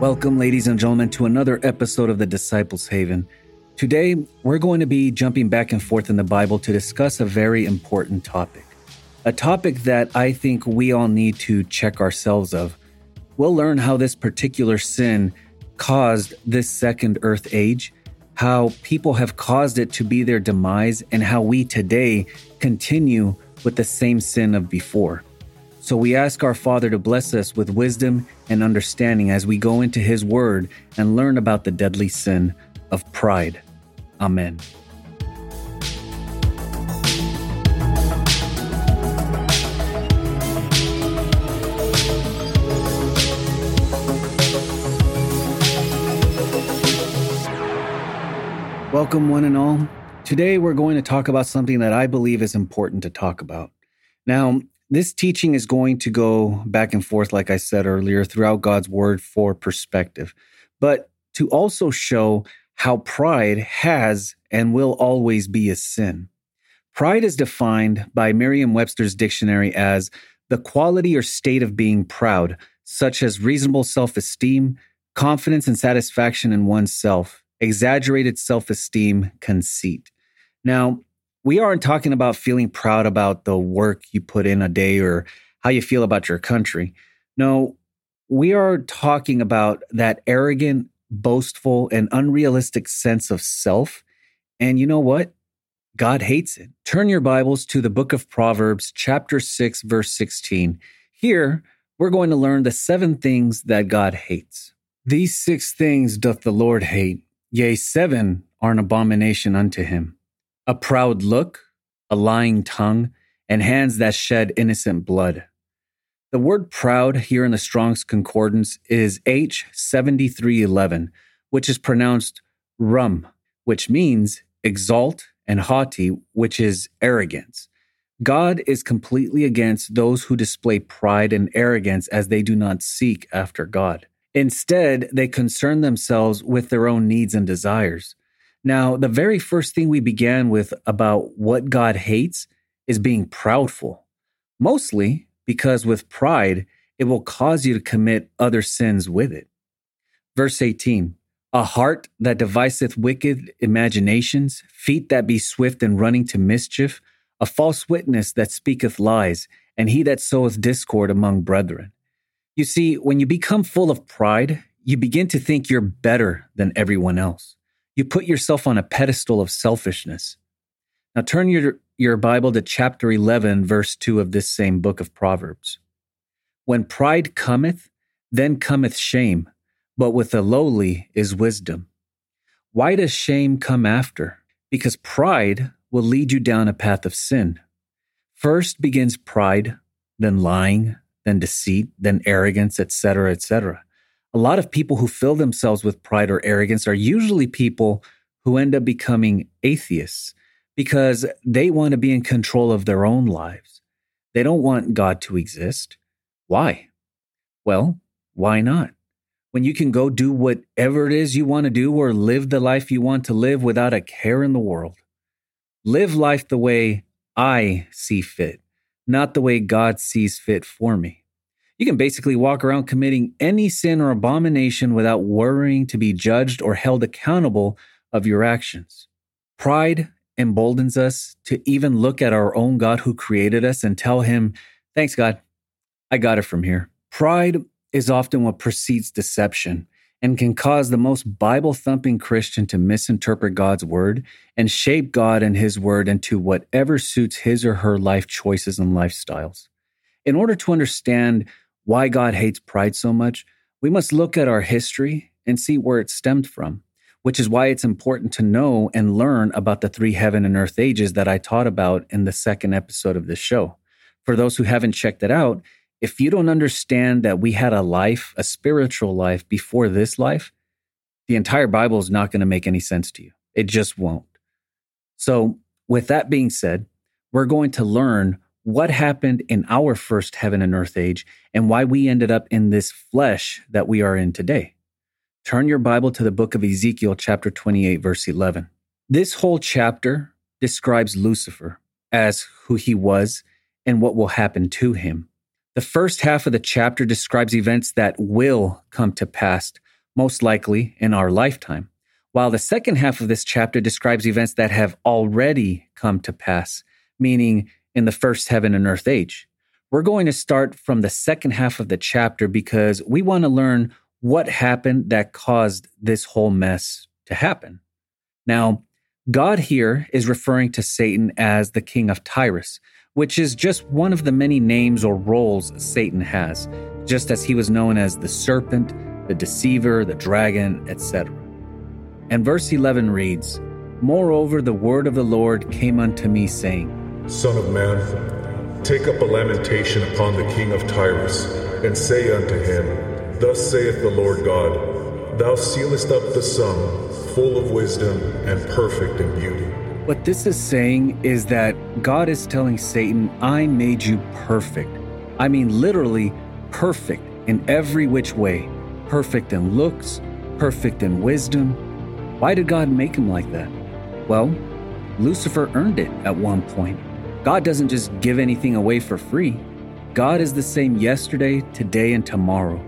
Welcome, ladies and gentlemen, to another episode of the Disciples Haven. Today, we're going to be jumping back and forth in the Bible to discuss a very important topic. A topic that I think we all need to check ourselves of. We'll learn how this particular sin caused this second earth age, how people have caused it to be their demise, and how we today continue with the same sin of before. So we ask our Father to bless us with wisdom and understanding as we go into His Word and learn about the deadly sin of pride. Amen. Welcome, one and all. Today, we're going to talk about something that I believe is important to talk about. Now, this teaching is going to go back and forth, like I said earlier, throughout God's word for perspective, but to also show how pride has and will always be a sin. Pride is defined by Merriam Webster's dictionary as the quality or state of being proud, such as reasonable self esteem, confidence and satisfaction in oneself, exaggerated self esteem, conceit. Now, we aren't talking about feeling proud about the work you put in a day or how you feel about your country. No, we are talking about that arrogant, boastful, and unrealistic sense of self. And you know what? God hates it. Turn your Bibles to the book of Proverbs, chapter 6, verse 16. Here, we're going to learn the seven things that God hates. These six things doth the Lord hate, yea, seven are an abomination unto him a proud look, a lying tongue, and hands that shed innocent blood. The word proud here in the Strong's Concordance is H7311, which is pronounced rum, which means exalt, and haughty, which is arrogance. God is completely against those who display pride and arrogance as they do not seek after God. Instead, they concern themselves with their own needs and desires. Now, the very first thing we began with about what God hates is being proudful, mostly because with pride, it will cause you to commit other sins with it. Verse 18 A heart that deviseth wicked imaginations, feet that be swift in running to mischief, a false witness that speaketh lies, and he that soweth discord among brethren. You see, when you become full of pride, you begin to think you're better than everyone else. You put yourself on a pedestal of selfishness. Now turn your, your Bible to chapter 11, verse 2 of this same book of Proverbs. When pride cometh, then cometh shame, but with the lowly is wisdom. Why does shame come after? Because pride will lead you down a path of sin. First begins pride, then lying, then deceit, then arrogance, etc., etc a lot of people who fill themselves with pride or arrogance are usually people who end up becoming atheists because they want to be in control of their own lives. They don't want God to exist. Why? Well, why not? When you can go do whatever it is you want to do or live the life you want to live without a care in the world. Live life the way I see fit, not the way God sees fit for me. You can basically walk around committing any sin or abomination without worrying to be judged or held accountable of your actions. Pride emboldens us to even look at our own God who created us and tell him, Thanks, God. I got it from here. Pride is often what precedes deception and can cause the most Bible thumping Christian to misinterpret God's word and shape God and his word into whatever suits his or her life choices and lifestyles. In order to understand why God hates pride so much, we must look at our history and see where it stemmed from, which is why it's important to know and learn about the three heaven and earth ages that I taught about in the second episode of this show. For those who haven't checked it out, if you don't understand that we had a life, a spiritual life before this life, the entire Bible is not going to make any sense to you. It just won't. So, with that being said, we're going to learn what happened in our first heaven and earth age and why we ended up in this flesh that we are in today. Turn your Bible to the book of Ezekiel, chapter 28, verse 11. This whole chapter describes Lucifer as who he was and what will happen to him. The first half of the chapter describes events that will come to pass most likely in our lifetime, while the second half of this chapter describes events that have already come to pass, meaning in the first heaven and earth age. We're going to start from the second half of the chapter because we want to learn what happened that caused this whole mess to happen. Now, God here is referring to Satan as the king of Tyrus, which is just one of the many names or roles Satan has, just as he was known as the serpent, the deceiver, the dragon, etc. And verse 11 reads Moreover, the word of the Lord came unto me, saying, Son of man, Take up a lamentation upon the king of Tyrus, and say unto him, Thus saith the Lord God, Thou sealest up the sum, full of wisdom and perfect in beauty. What this is saying is that God is telling Satan, I made you perfect. I mean, literally perfect in every which way perfect in looks, perfect in wisdom. Why did God make him like that? Well, Lucifer earned it at one point. God doesn't just give anything away for free. God is the same yesterday, today, and tomorrow.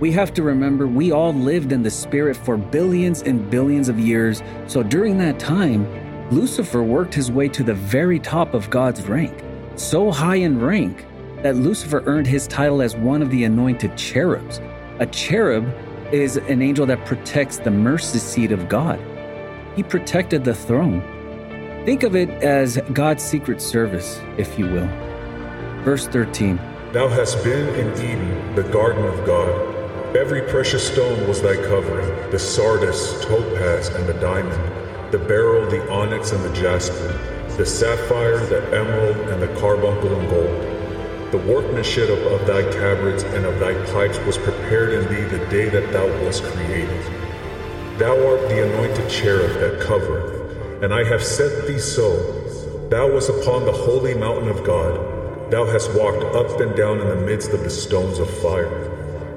We have to remember we all lived in the Spirit for billions and billions of years, so during that time, Lucifer worked his way to the very top of God's rank, so high in rank that Lucifer earned his title as one of the anointed cherubs. A cherub is an angel that protects the mercy seat of God. He protected the throne. Think of it as God's secret service, if you will. Verse 13 Thou hast been in Eden, the garden of God. Every precious stone was thy covering the sardius, topaz, and the diamond, the beryl, the onyx, and the jasper, the sapphire, the emerald, and the carbuncle and gold. The workmanship of, thy tabrets and of thy pipes was prepared in thee the day that thou wast created. Thou art the anointed cherub that covereth and I have set thee so. Thou wast upon the holy mountain of God. Thou hast walked up and down in the midst of the stones of fire.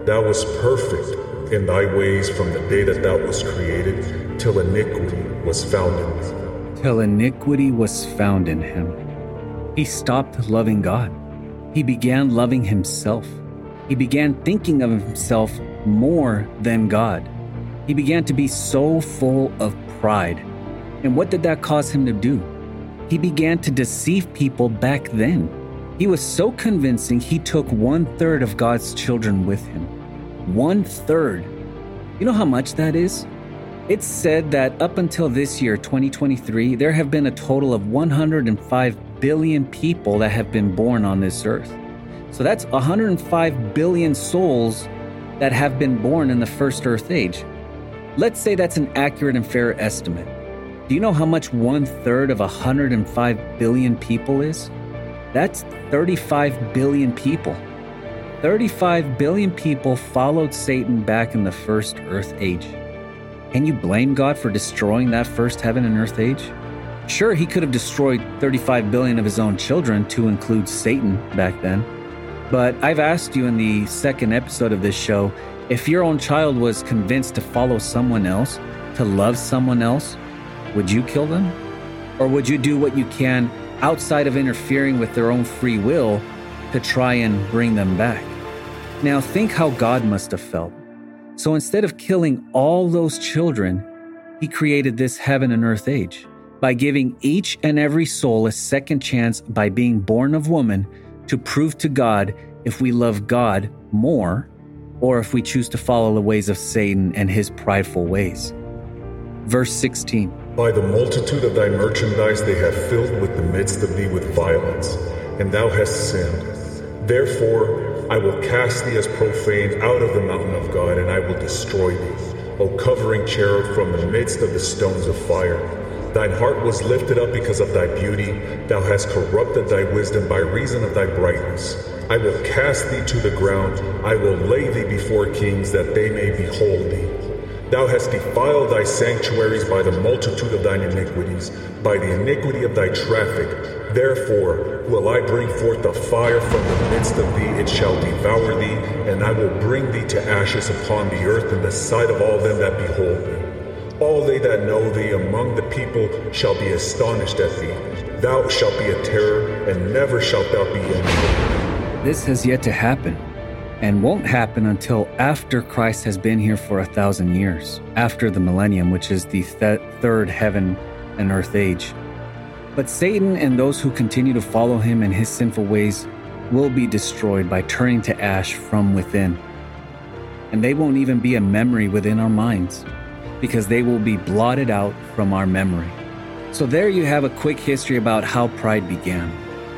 Thou wast perfect in thy ways from the day that thou wast created, till iniquity was found in thee. Till iniquity was found in him. He stopped loving God. He began loving himself. He began thinking of himself more than God. He began to be so full of pride and what did that cause him to do? He began to deceive people back then. He was so convincing, he took one third of God's children with him. One third. You know how much that is? It's said that up until this year, 2023, there have been a total of 105 billion people that have been born on this earth. So that's 105 billion souls that have been born in the first earth age. Let's say that's an accurate and fair estimate. Do you know how much one third of 105 billion people is? That's 35 billion people. 35 billion people followed Satan back in the first earth age. Can you blame God for destroying that first heaven and earth age? Sure, he could have destroyed 35 billion of his own children to include Satan back then. But I've asked you in the second episode of this show if your own child was convinced to follow someone else, to love someone else, would you kill them? Or would you do what you can outside of interfering with their own free will to try and bring them back? Now, think how God must have felt. So instead of killing all those children, he created this heaven and earth age by giving each and every soul a second chance by being born of woman to prove to God if we love God more or if we choose to follow the ways of Satan and his prideful ways. Verse 16 By the multitude of thy merchandise they have filled with the midst of thee with violence, and thou hast sinned. Therefore I will cast thee as profane out of the mountain of God, and I will destroy thee, O covering cherub from the midst of the stones of fire. Thine heart was lifted up because of thy beauty. Thou hast corrupted thy wisdom by reason of thy brightness. I will cast thee to the ground. I will lay thee before kings that they may behold thee. Thou hast defiled thy sanctuaries by the multitude of thine iniquities, by the iniquity of thy traffic. Therefore will I bring forth a fire from the midst of thee, it shall devour thee, and I will bring thee to ashes upon the earth in the sight of all them that behold thee. All they that know thee among the people shall be astonished at thee. Thou shalt be a terror, and never shalt thou be any. This has yet to happen. And won't happen until after Christ has been here for a thousand years, after the millennium, which is the th- third heaven and earth age. But Satan and those who continue to follow him in his sinful ways will be destroyed by turning to ash from within. And they won't even be a memory within our minds because they will be blotted out from our memory. So, there you have a quick history about how pride began,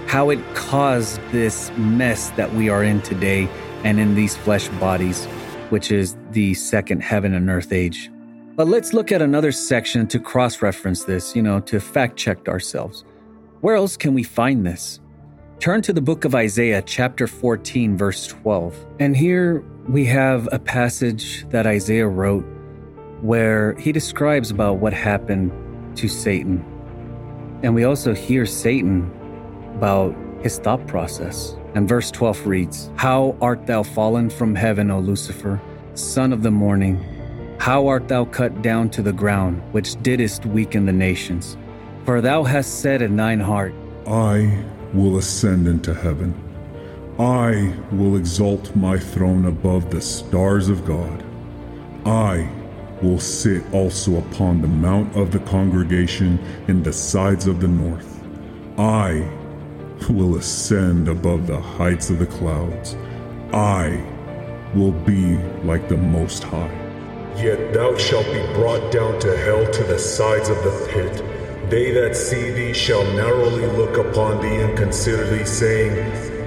how it caused this mess that we are in today and in these flesh bodies, which is the second heaven and earth age. But let's look at another section to cross reference this, you know, to fact check ourselves. Where else can we find this? Turn to the book of Isaiah, chapter 14, verse 12. And here we have a passage that Isaiah wrote where he describes about what happened to Satan. And we also hear Satan about his thought process. And verse 12 reads How art thou fallen from heaven, O Lucifer, son of the morning? How art thou cut down to the ground, which didst weaken the nations? For thou hast said in thine heart, I will ascend into heaven. I will exalt my throne above the stars of God. I will sit also upon the mount of the congregation in the sides of the north. I will ascend above the heights of the clouds. I will be like the Most High. Yet thou shalt be brought down to hell to the sides of the pit. They that see thee shall narrowly look upon thee and consider thee, saying,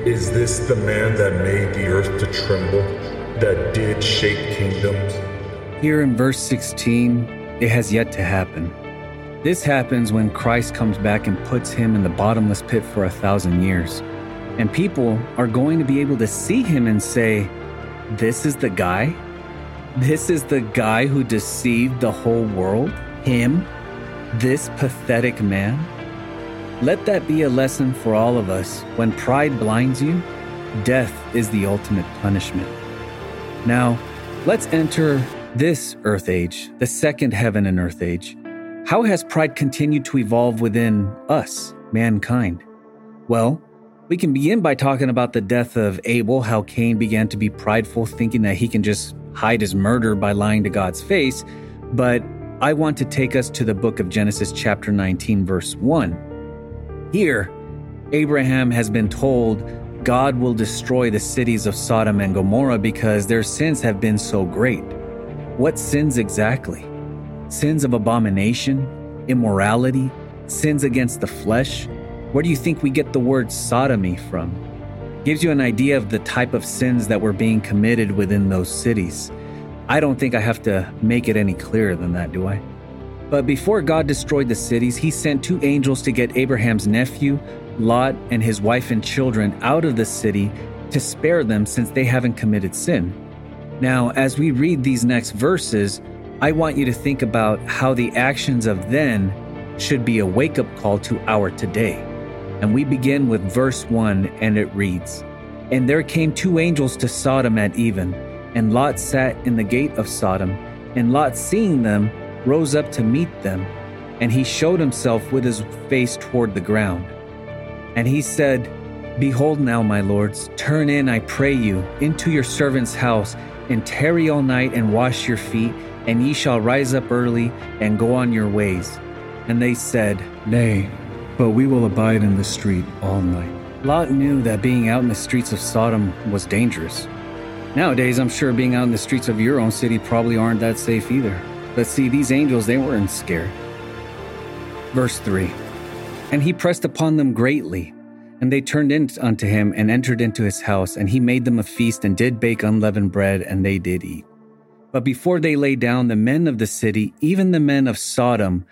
Is this the man that made the earth to tremble, that did shake kingdoms? Here in verse 16, it has yet to happen. This happens when Christ comes back and puts him in the bottomless pit for a thousand years. And people are going to be able to see him and say, This is the guy this is the guy who deceived the whole world? Him? This pathetic man? Let that be a lesson for all of us. When pride blinds you, death is the ultimate punishment. Now, let's enter this earth age, the second heaven and earth age. How has pride continued to evolve within us, mankind? Well, we can begin by talking about the death of Abel, how Cain began to be prideful, thinking that he can just hide his murder by lying to God's face, but I want to take us to the book of Genesis, chapter 19, verse 1. Here, Abraham has been told God will destroy the cities of Sodom and Gomorrah because their sins have been so great. What sins exactly? Sins of abomination, immorality, sins against the flesh? Where do you think we get the word sodomy from? gives you an idea of the type of sins that were being committed within those cities. I don't think I have to make it any clearer than that, do I? But before God destroyed the cities, he sent two angels to get Abraham's nephew, Lot, and his wife and children out of the city to spare them since they haven't committed sin. Now, as we read these next verses, I want you to think about how the actions of then should be a wake up call to our today. And we begin with verse 1, and it reads And there came two angels to Sodom at even, and Lot sat in the gate of Sodom. And Lot, seeing them, rose up to meet them, and he showed himself with his face toward the ground. And he said, Behold now, my lords, turn in, I pray you, into your servant's house, and tarry all night and wash your feet, and ye shall rise up early and go on your ways. And they said, Nay, but we will abide in the street all night. Lot knew that being out in the streets of Sodom was dangerous. Nowadays, I'm sure being out in the streets of your own city probably aren't that safe either. But see, these angels, they weren't scared. Verse 3 And he pressed upon them greatly, and they turned in unto him and entered into his house, and he made them a feast and did bake unleavened bread, and they did eat. But before they lay down, the men of the city, even the men of Sodom,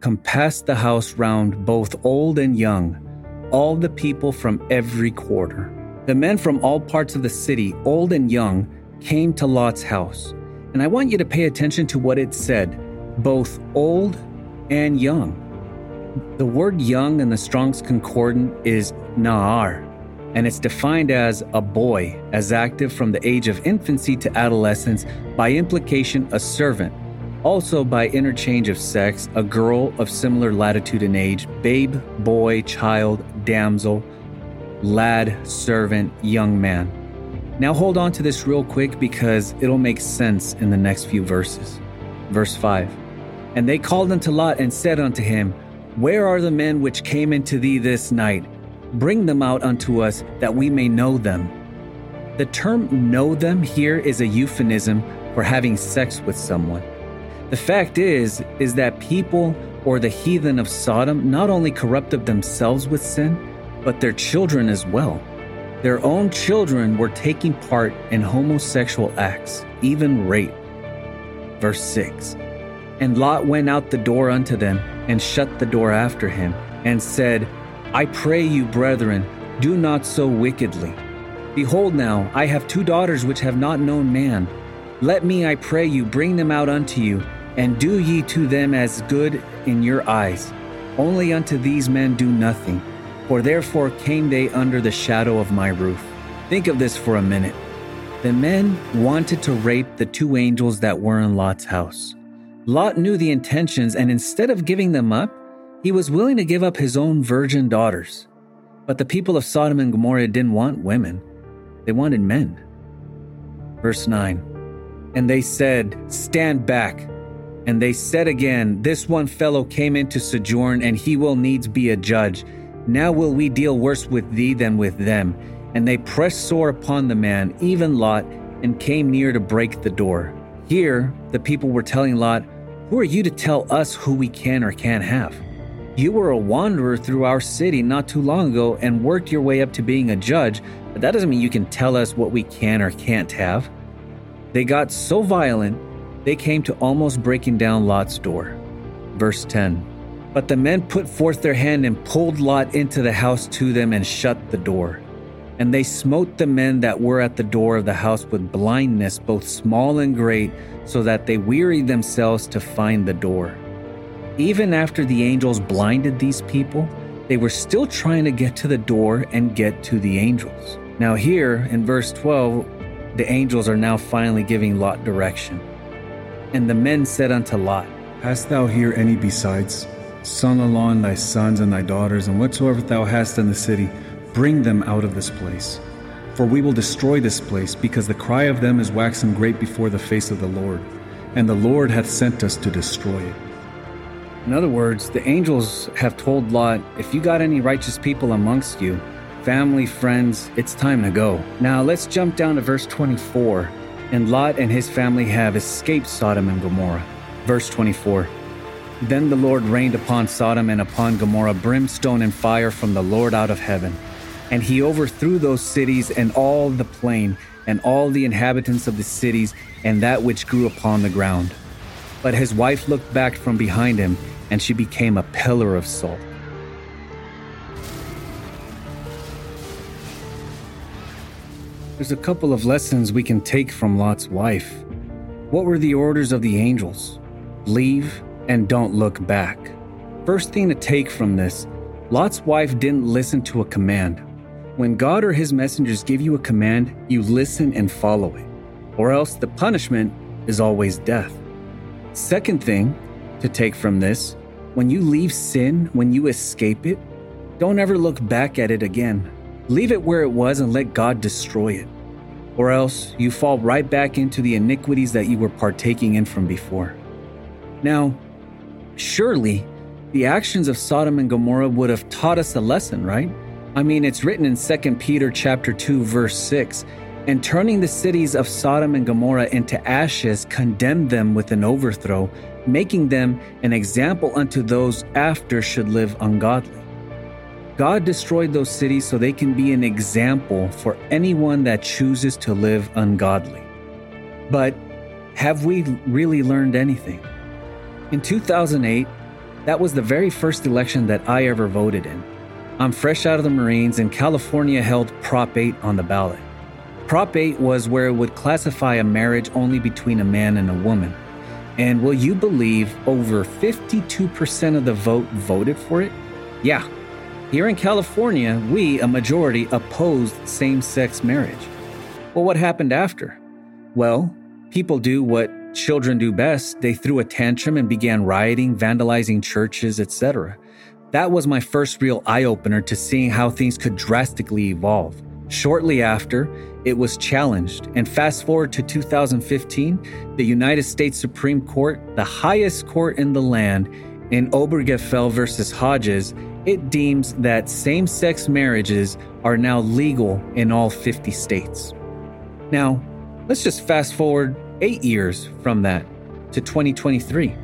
compassed the house round, both old and young, all the people from every quarter. The men from all parts of the city, old and young, came to Lot's house. And I want you to pay attention to what it said both old and young. The word young in the Strong's Concordance is Na'ar, and it's defined as a boy, as active from the age of infancy to adolescence, by implication, a servant also, by interchange of sex, a girl of similar latitude and age, babe, boy, child, damsel, lad, servant, young man. Now hold on to this real quick because it'll make sense in the next few verses. Verse 5 And they called unto Lot and said unto him, Where are the men which came into thee this night? Bring them out unto us that we may know them. The term know them here is a euphemism for having sex with someone. The fact is is that people or the heathen of Sodom not only corrupted themselves with sin, but their children as well. Their own children were taking part in homosexual acts, even rape. Verse 6 And Lot went out the door unto them, and shut the door after him, and said, I pray you, brethren, do not so wickedly. Behold, now, I have two daughters which have not known man. Let me, I pray you, bring them out unto you, and do ye to them as good in your eyes. Only unto these men do nothing, for therefore came they under the shadow of my roof. Think of this for a minute. The men wanted to rape the two angels that were in Lot's house. Lot knew the intentions, and instead of giving them up, he was willing to give up his own virgin daughters. But the people of Sodom and Gomorrah didn't want women, they wanted men. Verse 9 And they said, Stand back. And they said again, This one fellow came in to sojourn, and he will needs be a judge. Now will we deal worse with thee than with them. And they pressed sore upon the man, even Lot, and came near to break the door. Here, the people were telling Lot, Who are you to tell us who we can or can't have? You were a wanderer through our city not too long ago and worked your way up to being a judge, but that doesn't mean you can tell us what we can or can't have. They got so violent they came to almost breaking down Lot's door. Verse 10 But the men put forth their hand and pulled Lot into the house to them and shut the door. And they smote the men that were at the door of the house with blindness, both small and great, so that they wearied themselves to find the door. Even after the angels blinded these people, they were still trying to get to the door and get to the angels. Now, here in verse 12, the angels are now finally giving Lot direction. And the men said unto Lot, Hast thou here any besides? Son and thy sons and thy daughters, and whatsoever thou hast in the city, bring them out of this place. For we will destroy this place, because the cry of them is waxen great before the face of the Lord, and the Lord hath sent us to destroy it. In other words, the angels have told Lot, if you got any righteous people amongst you, family, friends, it's time to go. Now let's jump down to verse 24 and Lot and his family have escaped Sodom and Gomorrah. Verse 24 Then the Lord rained upon Sodom and upon Gomorrah brimstone and fire from the Lord out of heaven. And he overthrew those cities and all the plain, and all the inhabitants of the cities, and that which grew upon the ground. But his wife looked back from behind him, and she became a pillar of salt. There's a couple of lessons we can take from Lot's wife. What were the orders of the angels? Leave and don't look back. First thing to take from this Lot's wife didn't listen to a command. When God or his messengers give you a command, you listen and follow it, or else the punishment is always death. Second thing to take from this when you leave sin, when you escape it, don't ever look back at it again. Leave it where it was and let God destroy it. Or else you fall right back into the iniquities that you were partaking in from before. Now, surely the actions of Sodom and Gomorrah would have taught us a lesson, right? I mean, it's written in 2 Peter chapter 2 verse 6, and turning the cities of Sodom and Gomorrah into ashes condemned them with an overthrow, making them an example unto those after should live ungodly. God destroyed those cities so they can be an example for anyone that chooses to live ungodly. But have we really learned anything? In 2008, that was the very first election that I ever voted in. I'm fresh out of the Marines, and California held Prop 8 on the ballot. Prop 8 was where it would classify a marriage only between a man and a woman. And will you believe over 52% of the vote voted for it? Yeah, here in California, we, a majority, opposed same sex marriage. Well, what happened after? Well, people do what children do best they threw a tantrum and began rioting, vandalizing churches, etc. That was my first real eye opener to seeing how things could drastically evolve. Shortly after, it was challenged. And fast forward to 2015, the United States Supreme Court, the highest court in the land, in Obergefell versus Hodges, it deems that same sex marriages are now legal in all 50 states. Now, let's just fast forward eight years from that to 2023.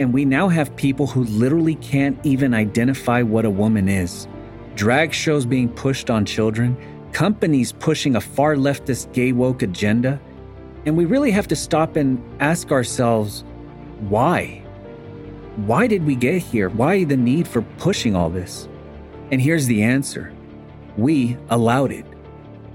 And we now have people who literally can't even identify what a woman is. Drag shows being pushed on children, companies pushing a far leftist gay woke agenda. And we really have to stop and ask ourselves why? Why did we get here? Why the need for pushing all this? And here's the answer we allowed it.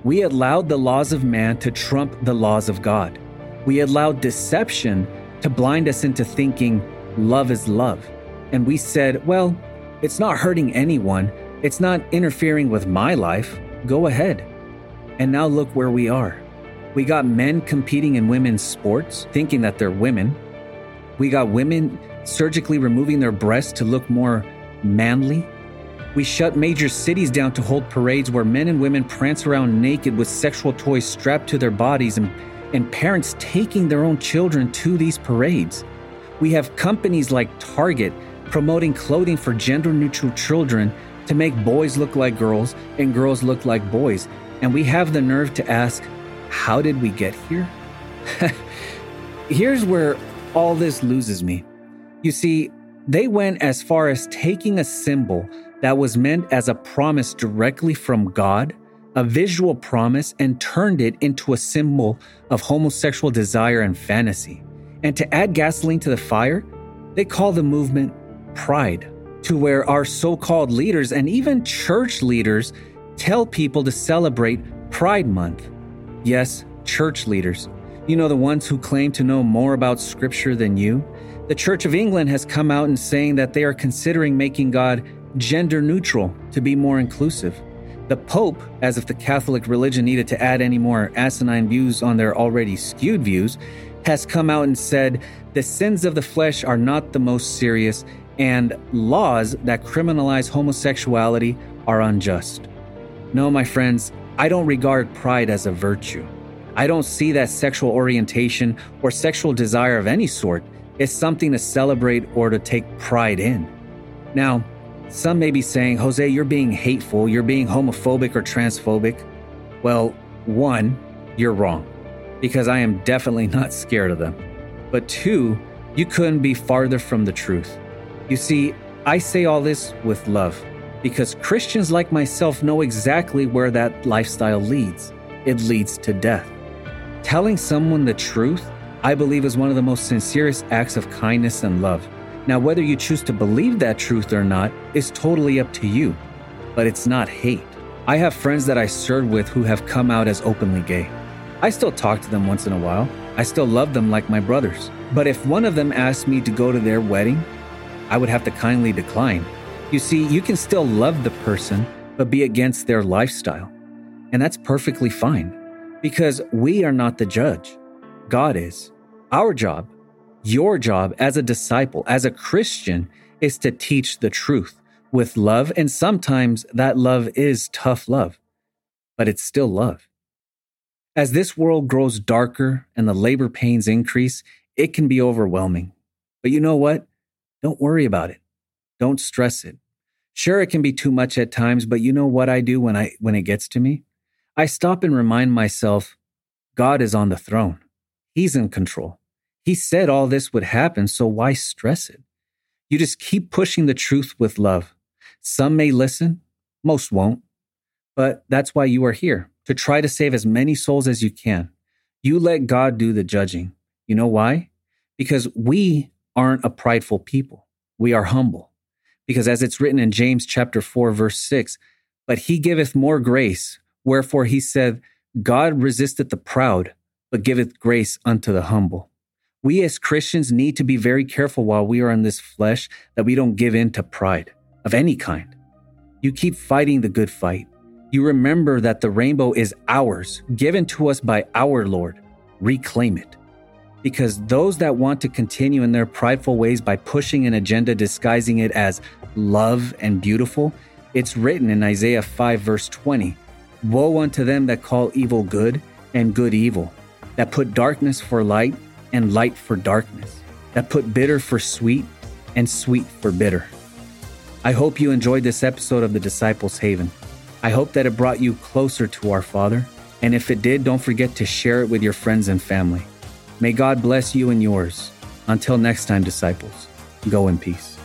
We allowed the laws of man to trump the laws of God. We allowed deception to blind us into thinking love is love. And we said, well, it's not hurting anyone, it's not interfering with my life. Go ahead. And now look where we are. We got men competing in women's sports, thinking that they're women. We got women surgically removing their breasts to look more manly. We shut major cities down to hold parades where men and women prance around naked with sexual toys strapped to their bodies and, and parents taking their own children to these parades. We have companies like Target promoting clothing for gender neutral children to make boys look like girls and girls look like boys. And we have the nerve to ask, how did we get here? Here's where all this loses me. You see, they went as far as taking a symbol that was meant as a promise directly from God, a visual promise, and turned it into a symbol of homosexual desire and fantasy. And to add gasoline to the fire, they call the movement pride, to where our so called leaders and even church leaders tell people to celebrate Pride Month. Yes, church leaders. You know, the ones who claim to know more about Scripture than you, the Church of England has come out and saying that they are considering making God gender neutral to be more inclusive. The Pope, as if the Catholic religion needed to add any more asinine views on their already skewed views, has come out and said the sins of the flesh are not the most serious and laws that criminalize homosexuality are unjust. No, my friends, I don't regard pride as a virtue. I don't see that sexual orientation or sexual desire of any sort is something to celebrate or to take pride in. Now, some may be saying, Jose, you're being hateful, you're being homophobic or transphobic. Well, one, you're wrong, because I am definitely not scared of them. But two, you couldn't be farther from the truth. You see, I say all this with love, because Christians like myself know exactly where that lifestyle leads. It leads to death. Telling someone the truth I believe is one of the most sincerest acts of kindness and love. Now, whether you choose to believe that truth or not is totally up to you, but it's not hate. I have friends that I served with who have come out as openly gay. I still talk to them once in a while. I still love them like my brothers. But if one of them asked me to go to their wedding, I would have to kindly decline. You see, you can still love the person, but be against their lifestyle. And that's perfectly fine because we are not the judge. God is. Our job, your job as a disciple, as a Christian, is to teach the truth with love. And sometimes that love is tough love, but it's still love. As this world grows darker and the labor pains increase, it can be overwhelming. But you know what? Don't worry about it. Don't stress it. Sure, it can be too much at times, but you know what I do when I when it gets to me? I stop and remind myself God is on the throne. He's in control. He said all this would happen, so why stress it? You just keep pushing the truth with love. Some may listen, most won't. But that's why you are here, to try to save as many souls as you can. You let God do the judging. You know why? Because we aren't a prideful people. We are humble. Because as it's written in James chapter 4 verse 6, but he giveth more grace, wherefore he said, God resisteth the proud, but giveth grace unto the humble. We as Christians need to be very careful while we are in this flesh that we don't give in to pride of any kind. You keep fighting the good fight. You remember that the rainbow is ours, given to us by our Lord. Reclaim it. Because those that want to continue in their prideful ways by pushing an agenda disguising it as love and beautiful, it's written in Isaiah 5, verse 20 Woe unto them that call evil good and good evil, that put darkness for light and light for darkness, that put bitter for sweet and sweet for bitter. I hope you enjoyed this episode of the Disciples Haven. I hope that it brought you closer to our Father, and if it did, don't forget to share it with your friends and family. May God bless you and yours. Until next time, disciples, go in peace.